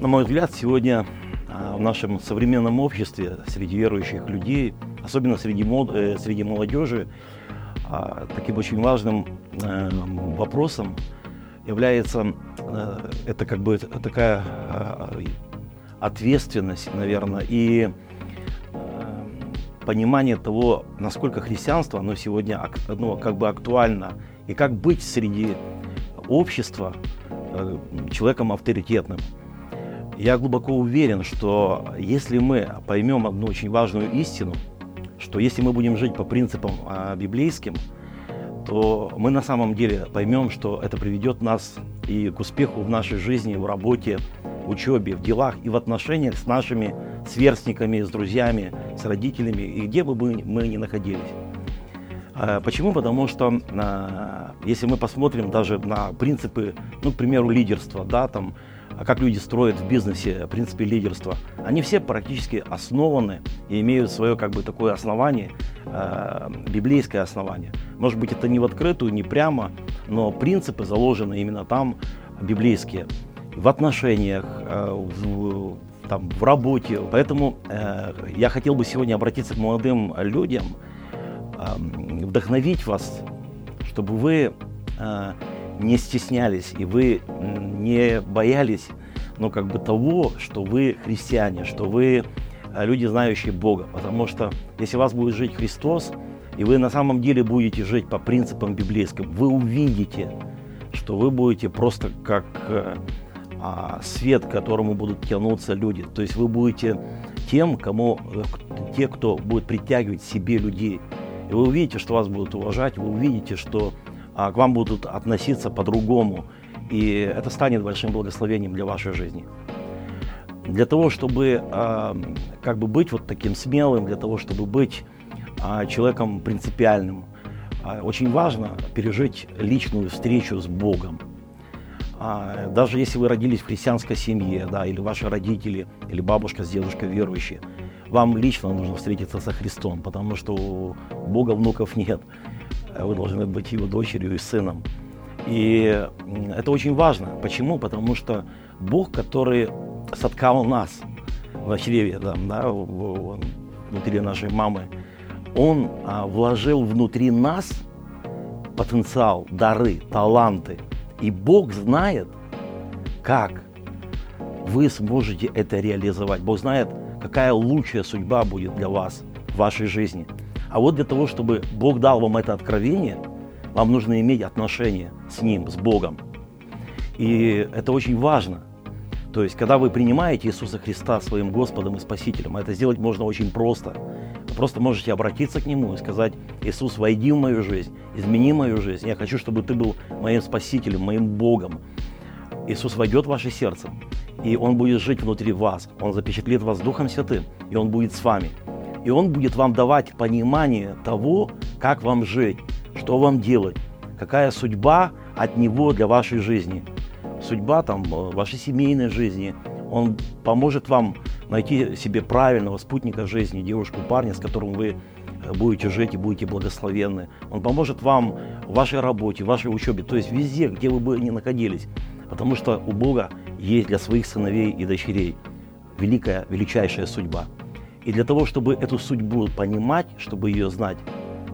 На мой взгляд, сегодня а, в нашем современном обществе, среди верующих людей, особенно среди, мод, э, среди молодежи, а, таким очень важным э, вопросом является э, это как бы такая ответственность, наверное, и понимание того, насколько христианство, оно сегодня ну, как бы актуально, и как быть среди общества человеком авторитетным. Я глубоко уверен, что если мы поймем одну очень важную истину, что если мы будем жить по принципам а, библейским, то мы на самом деле поймем, что это приведет нас и к успеху в нашей жизни, в работе, в учебе, в делах и в отношениях с нашими сверстниками, с друзьями, с родителями, и где бы мы, ни находились. А, почему? Потому что а, если мы посмотрим даже на принципы, ну, к примеру, лидерства, да, там, как люди строят в бизнесе принципы лидерства, они все практически основаны и имеют свое как бы такое основание, э, библейское основание. Может быть, это не в открытую, не прямо, но принципы заложены именно там библейские. В отношениях, э, в, там, в работе. Поэтому э, я хотел бы сегодня обратиться к молодым людям, э, вдохновить вас, чтобы вы э, не стеснялись и вы не боялись, ну, как бы того, что вы христиане, что вы э, люди, знающие Бога. Потому что если у вас будет жить Христос, и вы на самом деле будете жить по принципам библейским, вы увидите, что вы будете просто как э, а, свет, к которому будут тянуться люди. То есть вы будете тем, кому, э, те, кто будет притягивать себе людей. И вы увидите, что вас будут уважать, вы увидите, что к вам будут относиться по-другому. И это станет большим благословением для вашей жизни. Для того, чтобы а, как бы быть вот таким смелым, для того, чтобы быть а, человеком принципиальным, очень важно пережить личную встречу с Богом. Даже если вы родились в христианской семье, да, или ваши родители, или бабушка с дедушкой верующие, вам лично нужно встретиться со Христом, потому что у Бога внуков нет. Э, вы должны быть его дочерью и сыном. И это очень важно. Почему? Потому что Бог, который соткал нас в чреве, да, да, внутри нашей мамы, Он а, вложил внутри нас потенциал, дары, таланты. И Бог знает, как вы сможете это реализовать. Бог знает, какая лучшая судьба будет для вас в вашей жизни. А вот для того, чтобы Бог дал вам это откровение, вам нужно иметь отношения с Ним, с Богом. И это очень важно. То есть, когда вы принимаете Иисуса Христа своим Господом и Спасителем, это сделать можно очень просто. Вы просто можете обратиться к Нему и сказать, Иисус, войди в мою жизнь, измени мою жизнь. Я хочу, чтобы Ты был моим Спасителем, моим Богом. Иисус войдет в ваше сердце, и Он будет жить внутри вас. Он запечатлит вас Духом Святым, и Он будет с вами и Он будет вам давать понимание того, как вам жить, что вам делать, какая судьба от Него для вашей жизни. Судьба там э, вашей семейной жизни. Он поможет вам найти себе правильного спутника жизни, девушку, парня, с которым вы э, будете жить и будете благословенны. Он поможет вам в вашей работе, в вашей учебе, то есть везде, где вы бы ни находились. Потому что у Бога есть для своих сыновей и дочерей великая, величайшая судьба. И для того, чтобы эту судьбу понимать, чтобы ее знать,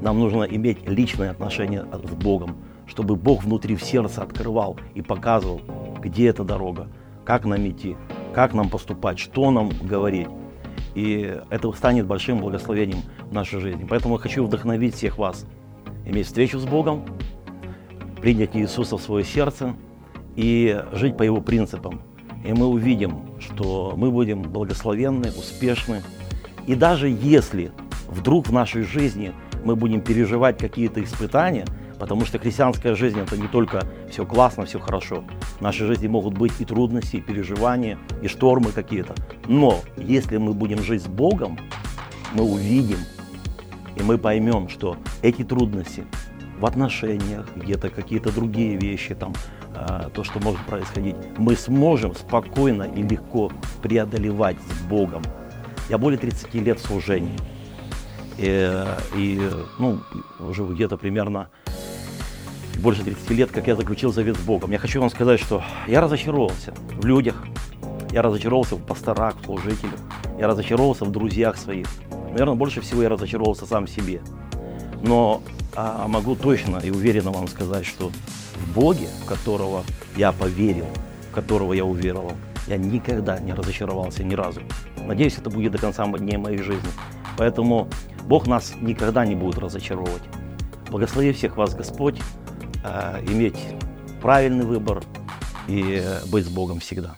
нам нужно иметь личное отношение с Богом, чтобы Бог внутри в сердце открывал и показывал, где эта дорога, как нам идти, как нам поступать, что нам говорить. И это станет большим благословением в нашей жизни. Поэтому я хочу вдохновить всех вас иметь встречу с Богом, принять Иисуса в свое сердце и жить по Его принципам. И мы увидим, что мы будем благословенны, успешны, и даже если вдруг в нашей жизни мы будем переживать какие-то испытания, потому что христианская жизнь это не только все классно, все хорошо. В нашей жизни могут быть и трудности, и переживания, и штормы какие-то. Но если мы будем жить с Богом, мы увидим и мы поймем, что эти трудности в отношениях, где-то какие-то другие вещи, там, э, то, что может происходить, мы сможем спокойно и легко преодолевать с Богом. Я более 30 лет в служении. И, и ну, уже где-то примерно больше 30 лет, как я заключил завет с Богом. Я хочу вам сказать, что я разочаровался в людях, Я разочаровался в пасторах, в служителях. Я разочаровался в друзьях своих. Наверное, больше всего я разочаровался сам в себе. Но а, могу точно и уверенно вам сказать, что в Боге, в которого я поверил, в которого я уверовал, я никогда не разочаровался ни разу. Надеюсь, это будет до конца дней моей жизни. Поэтому Бог нас никогда не будет разочаровывать. Благослови всех вас, Господь, э, иметь правильный выбор и быть с Богом всегда.